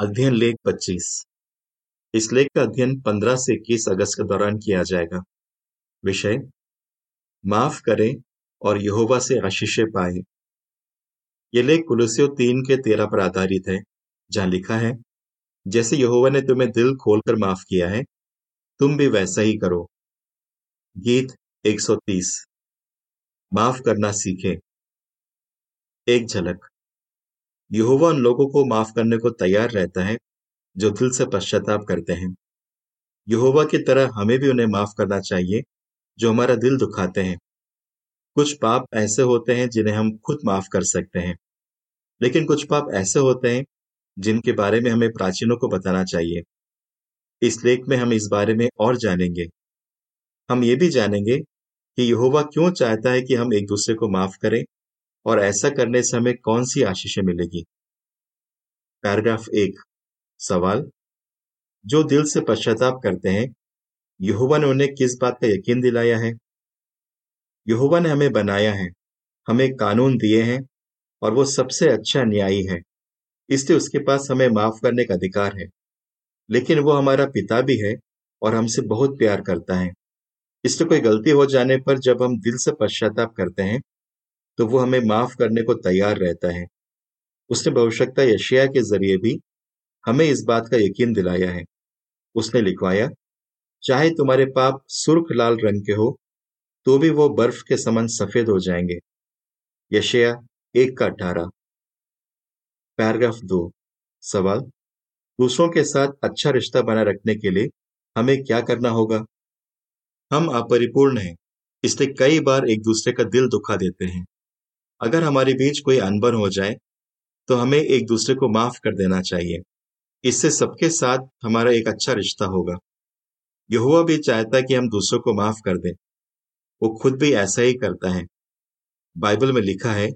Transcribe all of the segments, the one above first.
अध्ययन लेख 25 इस लेख का अध्ययन 15 से 21 अगस्त के दौरान किया जाएगा। विषय, माफ़ करें और यहोवा से आशीषें पाए। यह लेख कुलुसियो तीन के तेरह पर आधारित है, जहाँ लिखा है, जैसे यहोवा ने तुम्हें दिल खोलकर माफ़ किया है, तुम भी वैसा ही करो। गीत 130 माफ़ करना सीखे। एक झलक। यहोवा उन लोगों को माफ़ करने को तैयार रहता है, जो दिल से पश्चाताप करते हैं। यहोवा की तरह हमें भी उन्हें माफ़ करना चाहिए, जो हमारा दिल दुखाते हैं। कुछ पाप ऐसे होते हैं, जिन्हें हम खुद माफ़ कर सकते हैं। लेकिन कुछ पाप ऐसे होते हैं, जिनके बारे में हमें प्राचीनों को बताना चाहिए। इस लेख में हम इस बारे में और जानेंगे। हम ये भी जानेंगे कि यहोवा क्यों चाहता है कि हम एक दूसरे को माफ़ करें और ऐसा करने से हमें कौन सी आशीषें मिलेगी? पैराग्राफ एक, सवाल। जो दिल से पश्चाताप करते हैं, यहोवा ने उन्हें किस बात का यकीन दिलाया है? यहोवा ने हमें बनाया है, हमें कानून दिए हैं, और वो सबसे अच्छा न्यायी है। इसलिए उसके पास हमें माफ़ करने का अधिकार है। लेकिन वो हमारा पिता भी है और हमसे बहुत प्यार करता है। इसलिए कोई गलती हो जाने पर जब हम दिल से पश्चाताप करते हैं तो वो हमें माफ़ करने को तैयार रहता है। उसने भविष्यता यशिया के ज़रिए भी हमें इस बात का यकीन दिलाया है। उसने लिखवाया, चाहे तुम्हारे पाप सुर्ख लाल रंग के हो तो भी वो बर्फ़ के समान सफ़ेद हो जाएँगे। यशया एक का अठारह। पैराग्राफ दो। सवाल, दूसरों के साथ अच्छा रिश्ता बना रखने के लिए हमें क्या करना होगा? हम अपरिपूर्ण हैं, इसलिए कई बार एक दूसरे का दिल दुखा देते हैं। अगर हमारे बीच कोई अनबन हो जाए तो हमें एक दूसरे को माफ़ कर देना चाहिए। इससे सबके साथ हमारा एक अच्छा रिश्ता होगा। यहुआ भी चाहता है कि हम दूसरों को माफ़ कर दें। वो खुद भी ऐसा ही करता है। बाइबल में लिखा है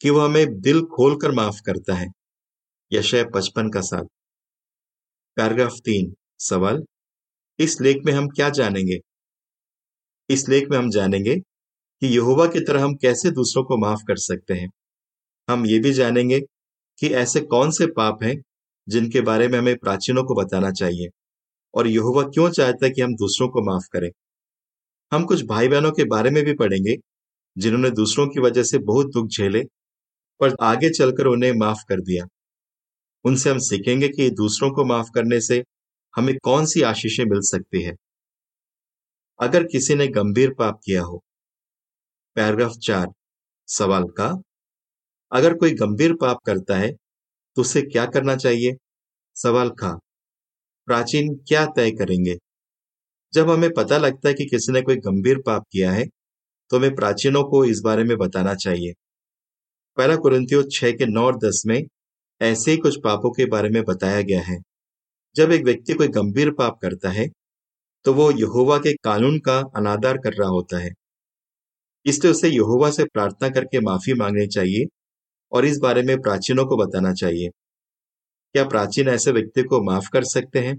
कि वो हमें दिल खोल कर माफ़ करता है। यशय पचपन का साथ पैराग्राफ तीन। सवाल, इस लेख में हम क्या जानेंगे? इस लेख में हम जानेंगे कि यहोवा की तरह हम कैसे दूसरों को माफ़ कर सकते हैं। हम ये भी जानेंगे कि ऐसे कौन से पाप हैं जिनके बारे में हमें प्राचीनों को बताना चाहिए और यहोवा क्यों चाहता है कि हम दूसरों को माफ़ करें। हम कुछ भाई बहनों के बारे में भी पढ़ेंगे जिन्होंने दूसरों की वजह से बहुत दुख झेले पर आगे चलकर उन्हें माफ़ कर दिया। उनसे हम सीखेंगे कि दूसरों को माफ़ करने से हमें कौन सी आशीषें मिल सकती है। अगर किसी ने गंभीर पाप किया हो पैराग्राफ चार, सवाल का, अगर कोई गंभीर पाप करता है तो उसे क्या करना चाहिए? सवाल का प्राचीन क्या तय करेंगे? जब हमें पता लगता है कि किसी ने कोई गंभीर पाप किया है तो हमें प्राचीनों को इस बारे में बताना चाहिए। पहला कुरंतियों छह के नौ और दस में ऐसे ही कुछ पापों के बारे में बताया गया है। जब एक व्यक्ति कोई गंभीर पाप करता है तो वो यहोवा के कानून का अनादर कर रहा होता है। इसलिए उसे यहोवा से प्रार्थना करके माफ़ी मांगनी चाहिए और इस बारे में प्राचीनों को बताना चाहिए। क्या प्राचीन ऐसे व्यक्ति को माफ़ कर सकते हैं?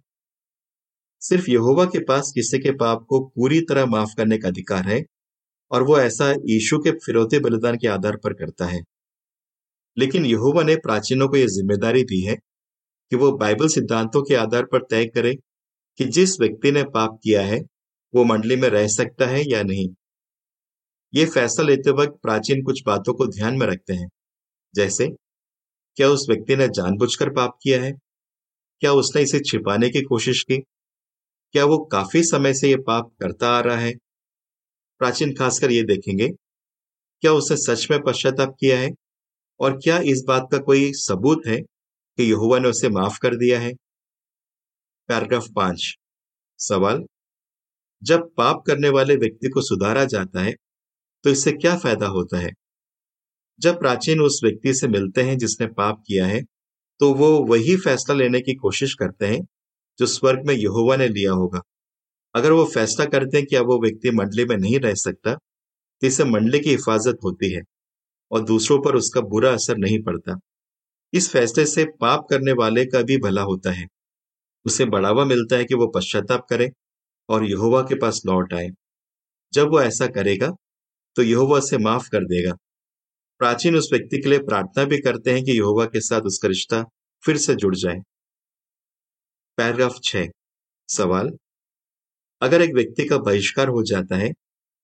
सिर्फ़ यहोवा के पास किसी के पाप को पूरी तरह माफ़ करने का अधिकार है और वो ऐसा यीशु के फिरौते बलिदान के आधार पर करता है। लेकिन यहोवा ने प्राचीनों को यह ज़िम्मेदारी दी है कि वो बाइबल सिद्धांतों के आधार पर तय करे कि जिस व्यक्ति ने पाप किया है, वो मंडली में रह सकता है या नहीं। ये फैसला लेते वक्त प्राचीन कुछ बातों को ध्यान में रखते हैं। जैसे, क्या उस व्यक्ति ने जानबूझकर पाप किया है? क्या उसने इसे छिपाने की कोशिश की? क्या वो काफ़ी समय से ये पाप करता आ रहा है? प्राचीन खासकर ये देखेंगे, क्या उसने सच में पश्चाताप किया है? और क्या इस बात का कोई सबूत है कि यहुआ ने उसे माफ़ कर दिया है? पैराग्राफ पाँच। सवाल, जब पाप करने वाले व्यक्ति को सुधारा जाता है तो इससे क्या फ़ायदा होता है? जब प्राचीन उस व्यक्ति से मिलते हैं जिसने पाप किया है तो वो वही फैसला लेने की कोशिश करते हैं जो स्वर्ग में यहोवा ने लिया होगा। अगर वो फैसला करते हैं कि अब वो व्यक्ति मंडली में नहीं रह सकता तो इससे मंडली की हिफाजत होती है और दूसरों पर उसका बुरा असर नहीं पड़ता। इस फैसले से पाप करने वाले का भी भला होता है। उसे बढ़ावा मिलता है कि वो पश्चाताप करे और यहोवा के पास लौट आए। जब वो ऐसा करेगा तो यहोवा उसे माफ़ कर देगा। प्राचीन उस व्यक्ति के लिए प्रार्थना भी करते हैं कि यहोवा के साथ उसका रिश्ता फिर से जुड़ जाए। पैराग्राफ छ सवाल, अगर एक व्यक्ति का बहिष्कार हो जाता है,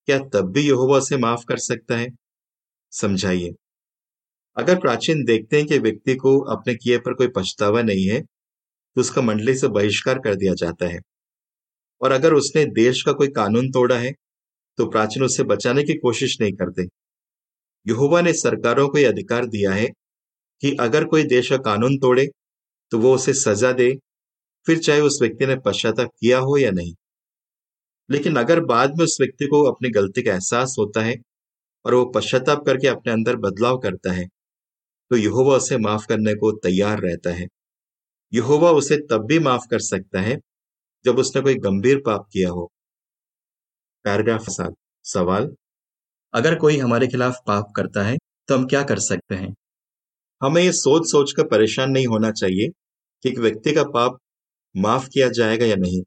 क्या तब भी यहोवा से माफ़ कर सकता है? समझाइए। अगर प्राचीन देखते हैं कि व्यक्ति को अपने किए पर कोई पछतावा नहीं है तो उसका मंडली से बहिष्कार कर दिया जाता है। और अगर उसने देश का कोई कानून तोड़ा है तो प्राचीन उसे बचाने की कोशिश नहीं करते। यहोवा ने सरकारों को यह अधिकार दिया है कि अगर कोई देश का कानून तोड़े तो वो उसे सजा दे, फिर चाहे उस व्यक्ति ने पश्चाताप किया हो या नहीं। लेकिन अगर बाद में उस व्यक्ति को अपनी गलती का एहसास होता है और वो पश्चाताप करके अपने अंदर बदलाव करता है तो यहोवा उसे माफ़ करने को तैयार रहता है। यहोवा उसे तब भी माफ़ कर सकता है जब उसने कोई गंभीर पाप किया हो। पैराग्राफ सवाल, अगर कोई हमारे खिलाफ पाप करता है तो हम क्या कर सकते हैं? हमें ये सोच सोच कर परेशान नहीं होना चाहिए कि एक व्यक्ति का पाप माफ़ किया जाएगा या नहीं,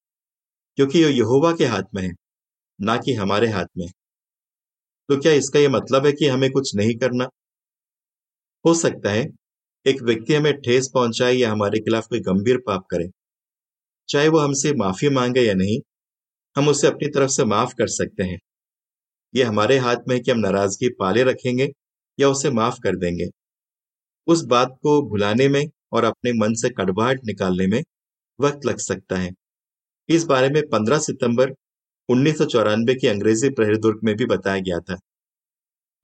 क्योंकि ये यहोवा के हाथ में है, ना कि हमारे हाथ में। तो क्या इसका यह मतलब है कि हमें कुछ नहीं करना? हो सकता है एक व्यक्ति हमें ठेस पहुँचाए या हमारे खिलाफ कोई गंभीर पाप करे, चाहे वो हमसे माफ़ी मांगे या नहीं हम उसे अपनी तरफ़ से माफ़ कर सकते हैं। ये हमारे हाथ में है कि हम नाराज़गी पाले रखेंगे या उसे माफ़ कर देंगे। उस बात को भुलाने में और अपने मन से कड़वाहट निकालने में वक्त लग सकता है। इस बारे में 15 सितंबर उन्नीस सौ चौरानवे की अंग्रेज़ी प्रहरदुर्ग में भी बताया गया था।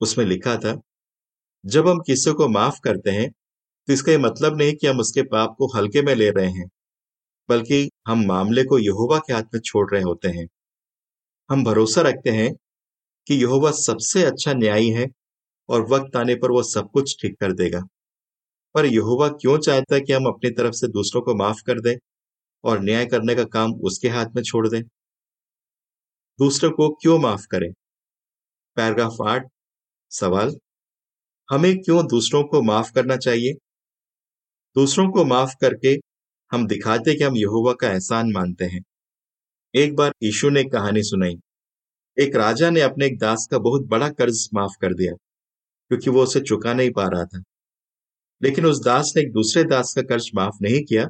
उसमें लिखा था, जब हम किसी को माफ़ करते हैं तो इसका यह मतलब नहीं कि हम उसके पाप को हल्के में ले रहे हैं। बल्कि हम मामले को यहोवा के हाथ में छोड़ रहे होते हैं। हम भरोसा रखते हैं कि यहोवा सबसे अच्छा न्यायी है और वक्त आने पर वो सब कुछ ठीक कर देगा। पर यहोवा क्यों चाहता है कि हम अपनी तरफ़ से दूसरों को माफ़ कर दें और न्याय करने का काम उसके हाथ में छोड़ दें? दूसरों को क्यों माफ़ करें? पैराग्राफ आठ, सवाल, हमें क्यों दूसरों को माफ़ करना चाहिए? दूसरों को माफ़ करके हम दिखाते कि हम यहोवा का एहसान मानते हैं। एक बार यीशु ने कहानी सुनाई। एक राजा ने अपने एक दास का बहुत बड़ा कर्ज माफ़ कर दिया, क्योंकि वो उसे चुका नहीं पा रहा था। लेकिन उस दास ने एक दूसरे दास का कर्ज माफ़ नहीं किया,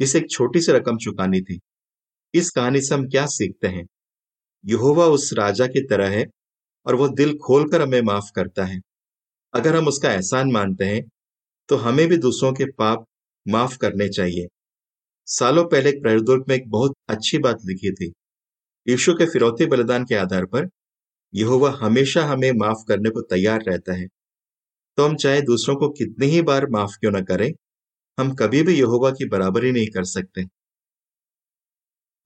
जिसे एक छोटी सी रकम चुकानी थी। इस कहानी से हम क्या सीखते हैं? यहोवा उस राजा की तरह है और वो दिल खोलकर हमें माफ़ करता है। अगर हम उसका एहसान मानते हैं तो हमें भी दूसरों के पाप माफ़ करने चाहिए। सालों पहले एक प्रहरदुर्ग में एक बहुत अच्छी बात लिखी थी। यीशु के फिरौती बलिदान के आधार पर यहोवा हमेशा हमें माफ़ करने को तैयार रहता है। तो हम चाहे दूसरों को कितनी ही बार माफ़ क्यों न करें, हम कभी भी यहोवा की बराबरी नहीं कर सकते।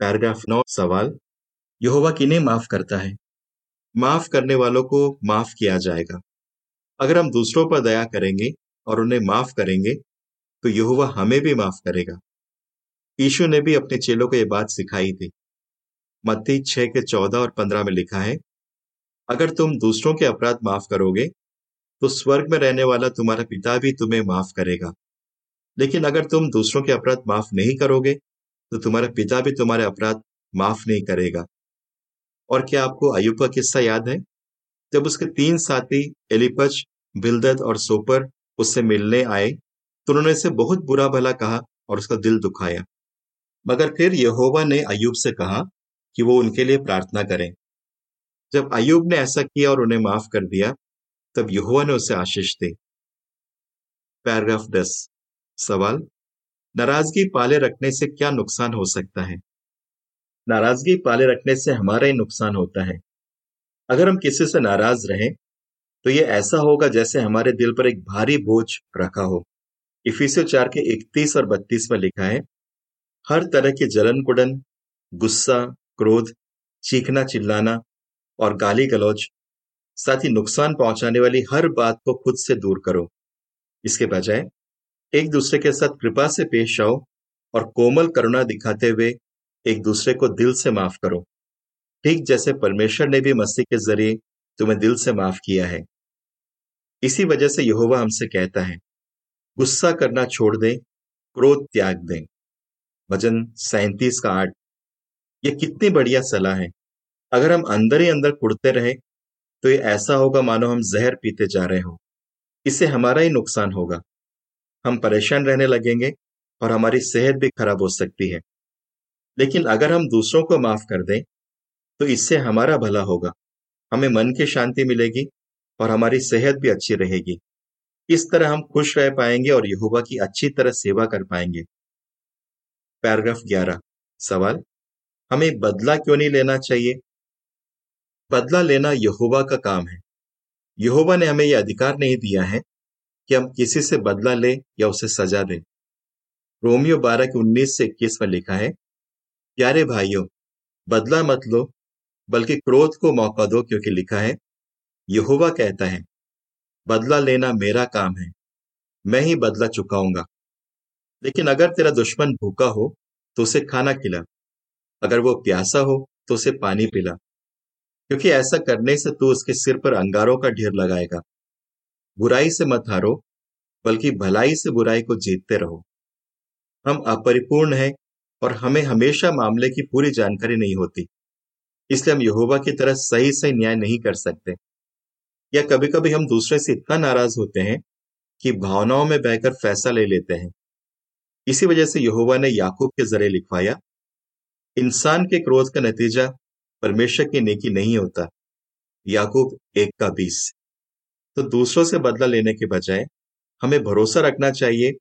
पैराग्राफ नौ, सवाल, यहोवा किन्हें माफ़ करता है? माफ़ करने वालों को माफ़ किया जाएगा। अगर हम दूसरों पर दया करेंगे और उन्हें माफ़ करेंगे तो यहोवा हमें भी माफ़ करेगा। यीशु ने भी अपने चेलों को यह बात सिखाई थी। मत्ती छह के चौदह और पंद्रह में लिखा है, अगर तुम दूसरों के अपराध माफ़ करोगे तो स्वर्ग में रहने वाला तुम्हारा पिता भी तुम्हें माफ़ करेगा। लेकिन अगर तुम दूसरों के अपराध माफ़ नहीं करोगे तो तुम्हारा पिता भी तुम्हारे अपराध माफ़ नहीं करेगा। और क्या आपको अयुब का किस्सा याद है? जब उसके तीन साथी एलिपच बिलदत और सोपर उससे मिलने आए तो उन्होंने इसे बहुत बुरा भला कहा और उसका दिल दुखाया। मगर फिर यहोवा ने अयुब से कहा कि वो उनके लिए प्रार्थना करें। जब अयुब ने ऐसा किया और उन्हें माफ़ कर दिया, तब यहोवा ने उसे आशीष दी। पैराग्राफ दस, सवाल, नाराज़गी पाले रखने से क्या नुकसान हो सकता है? नाराज़गी पाले रखने से हमारा ही नुकसान होता है। अगर हम किसी से नाराज़ रहें तो ये ऐसा होगा जैसे हमारे दिल पर एक भारी बोझ रखा हो। इफिसियो चार के इकतीस और बत्तीस में लिखा है हर तरह के जलन कुडन गुस्सा, क्रोध, चीखना, चिल्लाना और गाली गलौज साथ ही नुकसान पहुँचाने वाली हर बात को खुद से दूर करो। इसके बजाय, एक दूसरे के साथ कृपा से पेश आओ और कोमल करुणा दिखाते हुए एक दूसरे को दिल से माफ़ करो। ठीक जैसे परमेश्वर ने भी मसीह के ज़रिए तुम्हें दिल से माफ़ किया है। इसी वजह से यहोवा हमसे कहता है, गुस्सा करना छोड़ दें, क्रोध त्याग दें। भजन सैंतीस का आठ। ये कितनी बढ़िया सलाह है। अगर हम अंदर ही अंदर कुड़ते रहे तो ये ऐसा होगा मानो हम जहर पीते जा रहे हो। इससे हमारा ही नुकसान होगा। हम परेशान रहने लगेंगे और हमारी सेहत भी खराब हो सकती है। लेकिन अगर हम दूसरों को माफ़ कर दें तो इससे हमारा भला होगा। हमें मन की शांति मिलेगी और हमारी सेहत भी अच्छी रहेगी। इस तरह हम खुश रह पाएँगे और यहोवा की अच्छी तरह सेवा कर पाएँगे। पैराग्राफ 11 सवाल, हमें बदला क्यों नहीं लेना चाहिए? बदला लेना यहोवा का काम है। यहोवा ने हमें यह अधिकार नहीं दिया है कि हम किसी से बदला लें या उसे सजा दें। रोमियो बारह के उन्नीस से इक्कीस में लिखा है, प्यारे भाइयों, बदला मत लो, बल्कि क्रोध को मौका दो, क्योंकि लिखा है, यहोवा कहता है, बदला लेना मेरा काम है, मैं ही बदला चुकाऊँगा। लेकिन अगर तेरा दुश्मन भूखा हो तो उसे खाना खिला। अगर वो प्यासा हो तो उसे पानी पिला। क्योंकि ऐसा करने से तू उसके सिर पर अंगारों का ढेर लगाएगा। बुराई से मत हारो, बल्कि भलाई से बुराई को जीतते रहो। हम अपरिपूर्ण हैं और हमें हमेशा मामले की पूरी जानकारी नहीं होती। इसलिए हम यहोवा की तरह सही सही न्याय नहीं कर सकते। या कभी कभी हम दूसरे से इतना नाराज़ होते हैं कि भावनाओं में बहकर फैसला ले लेते हैं। इसी वजह से यहोवा ने याकूब के ज़रिए लिखवाया, इंसान के क्रोध का नतीजा परमेश्वर की नेकी नहीं होता, याकूब एक का बीस। तो दूसरों से बदला लेने के बजाय हमें भरोसा रखना चाहिए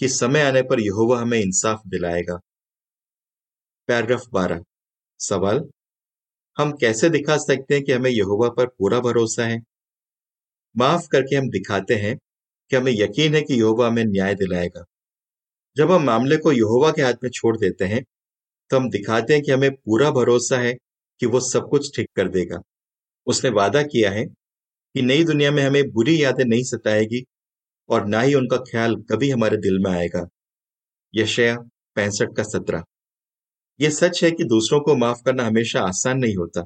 कि समय आने पर यहोवा हमें इंसाफ दिलाएगा। पैराग्राफ बारह। सवाल, हम कैसे दिखा सकते हैं कि हमें यहोवा पर पूरा भरोसा है? माफ़ करके हम दिखाते हैं कि हमें यकीन है कि यहोवा हमें न्याय दिलाएगा। जब हम मामले को यहोवा के हाथ में छोड़ देते हैं तो हम दिखाते हैं कि हमें पूरा भरोसा है कि वो सब कुछ ठीक कर देगा। उसने वादा किया है कि नई दुनिया में हमें बुरी यादें नहीं सताएगी और ना ही उनका ख्याल कभी हमारे दिल में आएगा। यशया पैंसठ का सत्रह। यह सच है कि दूसरों को माफ़ करना हमेशा आसान नहीं होता,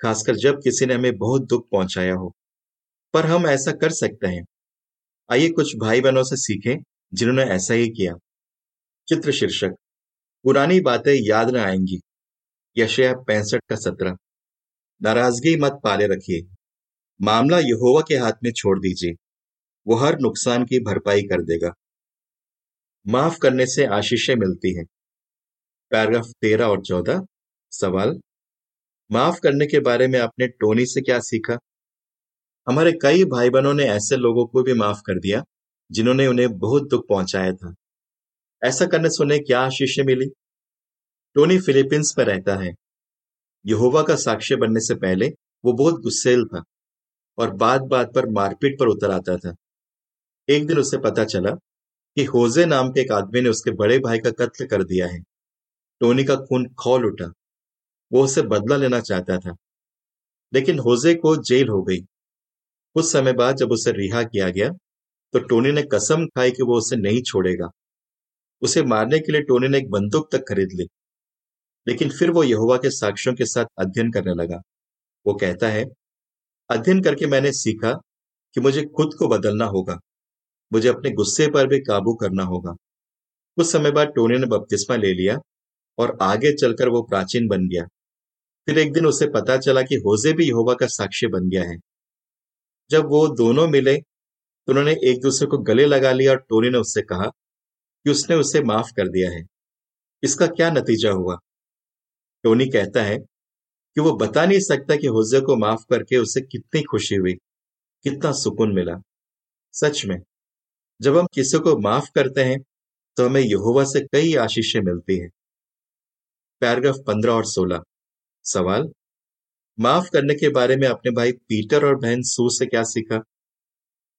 खासकर जब किसी ने हमें बहुत दुख पहुँचाया हो। पर हम ऐसा कर सकते हैं। आइए कुछ भाई बहनों से सीखें जिन्होंने ऐसा ही किया। चित्र शीर्षक पुरानी बातें याद न आएँगी। यशया पैंसठ का सत्रह। नाराज़गी मत पाले रखिए। मामला यहोवा के हाथ में छोड़ दीजिए। वो हर नुकसान की भरपाई कर देगा। माफ़ करने से आशीषें मिलती हैं। पैराग्राफ तेरह और चौदह। सवाल, माफ़ करने के बारे में आपने टोनी से क्या सीखा? हमारे कई भाई बहनों ने ऐसे लोगों को भी माफ़ कर दिया। जिन्होंने उन्हें बहुत दुख पहुँचाया था। ऐसा करने से उन्हें क्या आशीषें मिली? टोनी फिलीपींस में रहता है। यहोवा का साक्ष्य बनने से पहले वो बहुत गुस्सेल था और बात बात पर मारपीट पर उतर आता था। एक दिन उसे पता चला कि होजे नाम के एक आदमी ने उसके बड़े भाई का कत्ल कर दिया है। टोनी का खून खोल उठा। वो उसे बदला लेना चाहता था। लेकिन होजे को जेल हो गई। कुछ समय बाद जब उसे रिहा किया गया तो टोनी ने कसम खाई कि वो उसे नहीं छोड़ेगा। उसे मारने के लिए टोनी ने एक बंदूक तक खरीद ली। लेकिन फिर वो यहुआ के साक्ष्यों के साथ अध्ययन करने लगा। वो कहता है, अध्ययन करके मैंने सीखा कि मुझे खुद को बदलना होगा। मुझे अपने गुस्से पर भी काबू करना होगा। कुछ समय बाद टोनी ने बपतिस्मा ले लिया और आगे चलकर वो प्राचीन बन गया। फिर एक दिन उसे पता चला कि होजे भी यहोवा का साक्ष्य बन गया है। जब वो दोनों मिले तो उन्होंने एक दूसरे को गले लगा लिया और टोनी ने उससे कहा कि उसने उसे माफ़ कर दिया है। इसका क्या नतीजा हुआ? टोनी कहता है कि वो बता नहीं सकता कि होजे को माफ़ करके उसे कितनी खुशी हुई, कितना सुकून मिला। सच में, जब हम किसी को माफ़ करते हैं तो हमें यहोवा से कई आशीषें मिलती हैं। पैराग्राफ पंद्रह और सोलह। सवाल, माफ़ करने के बारे में अपने भाई पीटर और बहन सू से क्या सीखा?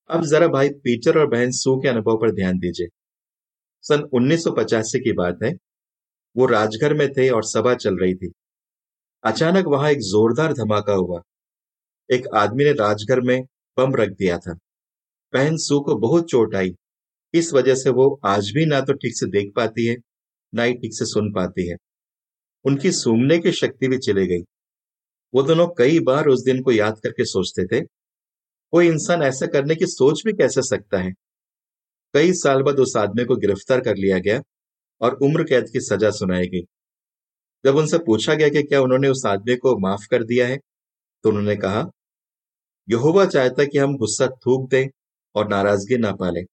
अब जरा भाई पीटर और बहन सू के अनुभव पर ध्यान दीजिए। सन उन्नीस सौ पचास की बात है। वो राजघर में थे और सभा चल रही थी। अचानक वहाँ एक जोरदार धमाका हुआ। एक आदमी ने राजघर में बम रख दिया था। बहन सू को बहुत चोट आई। इस वजह से वो आज भी ना तो ठीक से देख पाती है, ना ही ठीक से सुन पाती है। उनकी सूंघने की शक्ति भी चली गई। वो दोनों कई बार उस दिन को याद करके सोचते थे कोई इंसान ऐसा करने की सोच भी कैसे सकता है? कई साल बाद उस आदमी को गिरफ़्तार कर लिया गया और उम्र कैद की सजा सुनाई गई। जब उनसे पूछा गया कि क्या उन्होंने उस आदमी को माफ़ कर दिया है तो उन्होंने कहा, यहोवा चाहता कि हम गुस्सा थूक दें और नाराज़गी ना पाले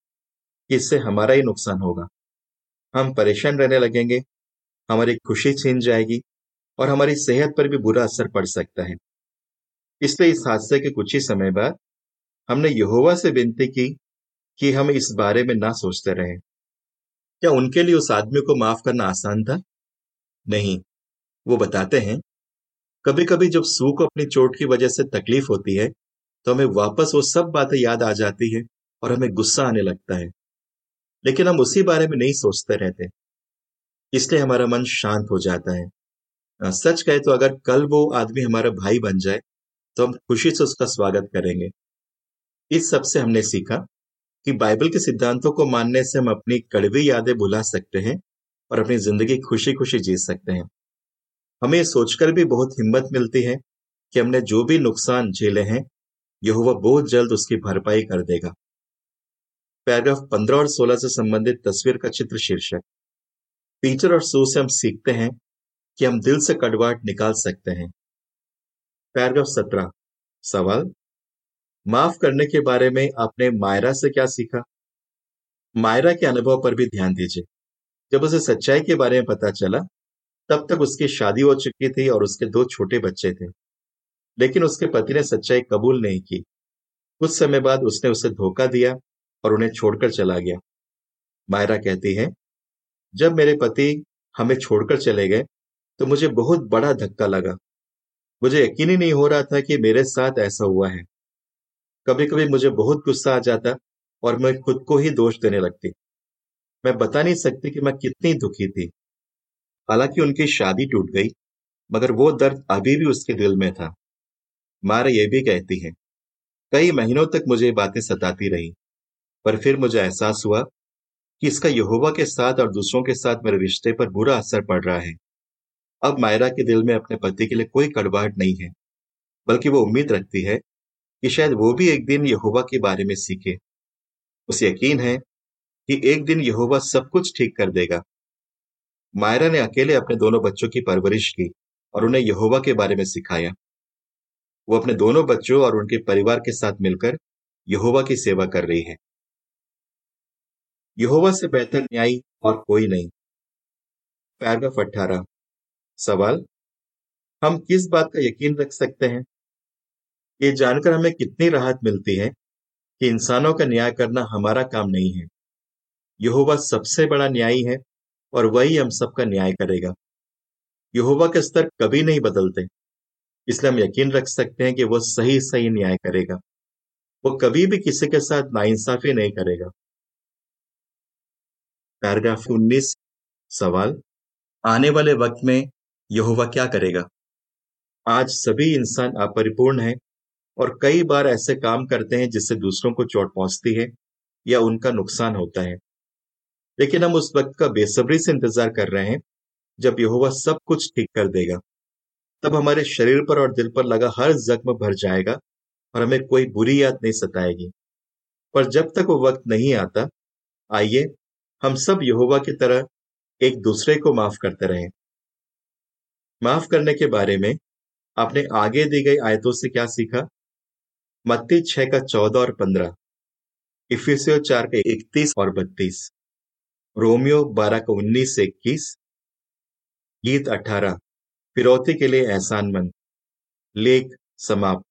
इससे हमारा ही नुकसान होगा। हम परेशान रहने लगेंगे, हमारी खुशी छीन जाएगी और हमारी सेहत पर भी बुरा असर पड़ सकता है। इसलिए इस हादसे के कुछ ही समय बाद हमने यहोवा से विनती की कि हम इस बारे में ना सोचते रहें। क्या उनके लिए उस आदमी को माफ़ करना आसान था? नहीं। वो बताते हैं कभी कभी जब सू को अपनी चोट की वजह से तकलीफ़ होती है तो हमें वापस वो सब बातें याद आ जाती है और हमें गुस्सा आने लगता है। लेकिन हम उसी बारे में नहीं सोचते रहते। इसलिए हमारा मन शांत हो जाता है। सच कहे तो अगर कल वो आदमी हमारा भाई बन जाए तो हम खुशी से उसका स्वागत करेंगे। इस सबसे हमने सीखा कि बाइबल के सिद्धांतों को मानने से हम अपनी कड़वी यादें भुला सकते हैं और अपनी ज़िंदगी खुशी खुशी जी सकते हैं। हमें सोचकर भी बहुत हिम्मत मिलती है कि हमने जो भी नुकसान झेले हैं यह वह बहुत जल्द उसकी भरपाई कर देगा। पैराग्राफ पंद्रह और सोलह से संबंधित तस्वीर का चित्र शीर्षक। पीटर और सू से हम सीखते हैं कि हम दिल से कड़वाट निकाल सकते हैं। पैराग्राफ सत्रह, सवाल माफ़ करने के बारे में आपने मायरा से क्या सीखा? मायरा के अनुभव पर भी ध्यान दीजिए। जब उसे सच्चाई के बारे में पता चला, तब तक उसकी शादी हो चुकी थी और उसके दो छोटे बच्चे थे। लेकिन उसके पति ने सच्चाई कबूल नहीं की। कुछ समय बाद उसने उसे धोखा दिया और उन्हें छोड़कर चला गया। मायरा कहती है, जब मेरे पति हमें छोड़कर चले गए तो मुझे बहुत बड़ा धक्का लगा। मुझे यकीन ही नहीं हो रहा था कि मेरे साथ ऐसा हुआ है। कभी कभी मुझे बहुत गुस्सा आ जाता और मैं खुद को ही दोष देने लगती। मैं बता नहीं सकती कि मैं कितनी दुखी थी। हालाँकि उनकी शादी टूट गई, मगर वो दर्द अभी भी उसके दिल में था। मारा ये भी कहती है, कई महीनों तक मुझे बातें सताती रही, पर फिर मुझे एहसास हुआ कि इसका यहोवा के साथ और दूसरों के साथ मेरे रिश्ते पर बुरा असर पड़ रहा है। अब मायरा के दिल में अपने पति के लिए कोई कड़वाहट नहीं है, बल्कि वो उम्मीद रखती है कि शायद वो भी एक दिन यहोवा के बारे में सीखे। उसे यकीन है कि एक दिन यहोवा सब कुछ ठीक कर देगा। मायरा ने अकेले अपने दोनों बच्चों की परवरिश की और उन्हें यहोवा के बारे में सिखाया। वो अपने दोनों बच्चों और उनके परिवार के साथ मिलकर यहोवा की सेवा कर रही है। यहोवा से बेहतर न्यायी और कोई नहीं। पैराग्राफ अठारह। सवाल, हम किस बात का यकीन रख सकते हैं? ये जानकर हमें कितनी राहत मिलती है कि इंसानों का न्याय करना हमारा काम नहीं है। यहोवा सबसे बड़ा न्यायी है और वही हम सबका न्याय करेगा। यहोवा के स्तर कभी नहीं बदलते। इसलिए हम यकीन रख सकते हैं कि वह सही सही न्याय करेगा। वो कभी भी किसी के साथ नाइंसाफी नहीं करेगा। पैराग्राफ उन्नीस, सवाल, आने वाले वक्त में यहोवा क्या करेगा? आज सभी इंसान अपरिपूर्ण है। और कई बार ऐसे काम करते हैं जिससे दूसरों को चोट पहुँचती है या उनका नुकसान होता है। लेकिन हम उस वक्त का बेसब्री से इंतज़ार कर रहे हैं, जब यहोवा सब कुछ ठीक कर देगा। तब हमारे शरीर पर और दिल पर लगा हर जख्म भर जाएगा और हमें कोई बुरी याद नहीं सताएगी। पर जब तक वो वक्त नहीं आता, आइए, हम सब यहोवा की तरह एक दूसरे को माफ़ करते रहें। माफ़ करने के बारे में आपने आगे दी गई आयतों से क्या सीखा? मत्ती छह का चौदह और पंद्रह। इफिसियो चार का इकतीस और बत्तीस। रोमियो बारह का उन्नीस से इक्कीस। गीत अठारह। फिरौती के लिए एहसान मंद। लेख समाप्त।